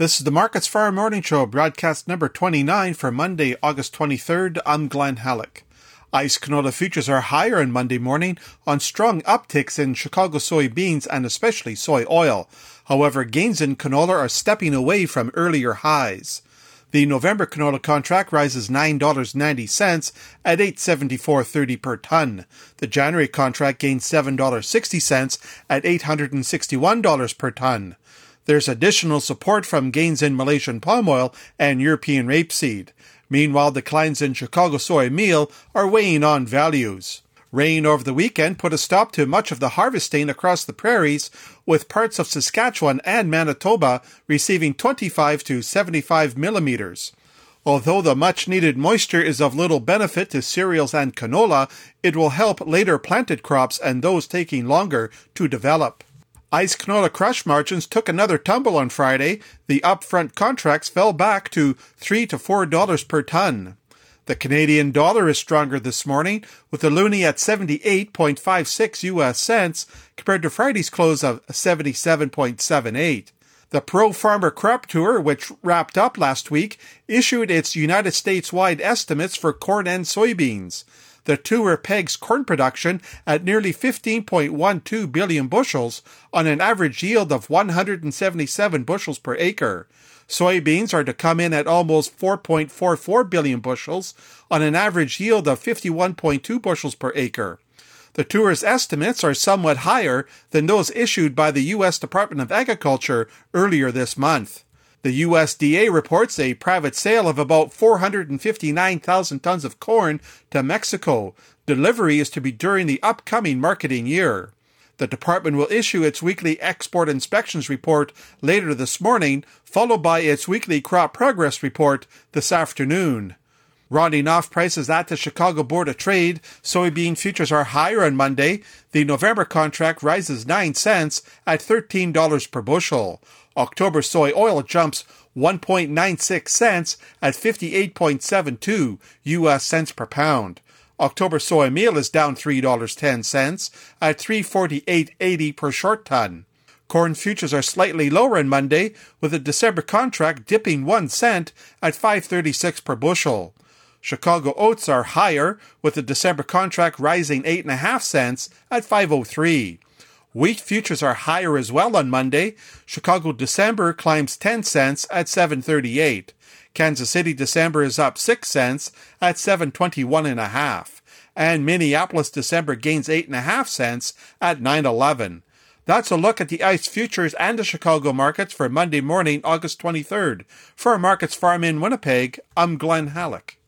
This is the Markets Farm Morning Show, broadcast number 29 for Monday, August 23rd. I'm Glen Hallick. ICE canola futures are higher on Monday morning on strong upticks in Chicago soybeans and especially soy oil. However, gains in canola are stepping away from earlier highs. The November canola contract rises $9.90 at 874.30 per ton. The January contract gains $7.60 at $861 per ton. There's additional support from gains in Malaysian palm oil and European rapeseed. Meanwhile, declines in Chicago soy meal are weighing on values. Rain over the weekend put a stop to much of the harvesting across the prairies, with parts of Saskatchewan and Manitoba receiving 25 to 75 millimeters. Although the much needed moisture is of little benefit to cereals and canola, it will help later planted crops and those taking longer to develop. ICE canola crush margins took another tumble on Friday. The upfront contracts fell back to 3 to $4 per ton. The Canadian dollar is stronger this morning, with the loonie at 78.56 US cents compared to Friday's close of 77.78. The Pro Farmer Crop Tour, which wrapped up last week, issued its United States wide estimates for corn and soybeans. The tour pegs corn production at nearly 15.12 billion bushels on an average yield of 177 bushels per acre. Soybeans are to come in at almost 4.44 billion bushels on an average yield of 51.2 bushels per acre. The tour's estimates are somewhat higher than those issued by the U.S. Department of Agriculture earlier this month. The USDA reports a private sale of about 459,000 tons of corn to Mexico. Delivery is to be during the upcoming marketing year. The department will issue its weekly export inspections report later this morning, followed by its weekly crop progress report this afternoon. Rounding off prices at the Chicago Board of Trade, soybean futures are higher on Monday. The November contract rises 9 cents at $13 per bushel. October soy oil jumps 1.96 cents at 58.72 US cents per pound. October soy meal is down $3.10 at 348.80 per short ton. Corn futures are slightly lower on Monday, with the December contract dipping 1 cent at 536 per bushel. Chicago oats are higher, with the December contract rising 8.5 cents at 503. Wheat futures are higher as well on Monday. Chicago December climbs 10 cents at 738. Kansas City December is up 6 cents at 721 and a half. And Minneapolis December gains 8.5 cents at 911. That's a look at the ICE futures and the Chicago markets for Monday morning, August 23rd. For Markets Farm in Winnipeg, I'm Glen Hallick.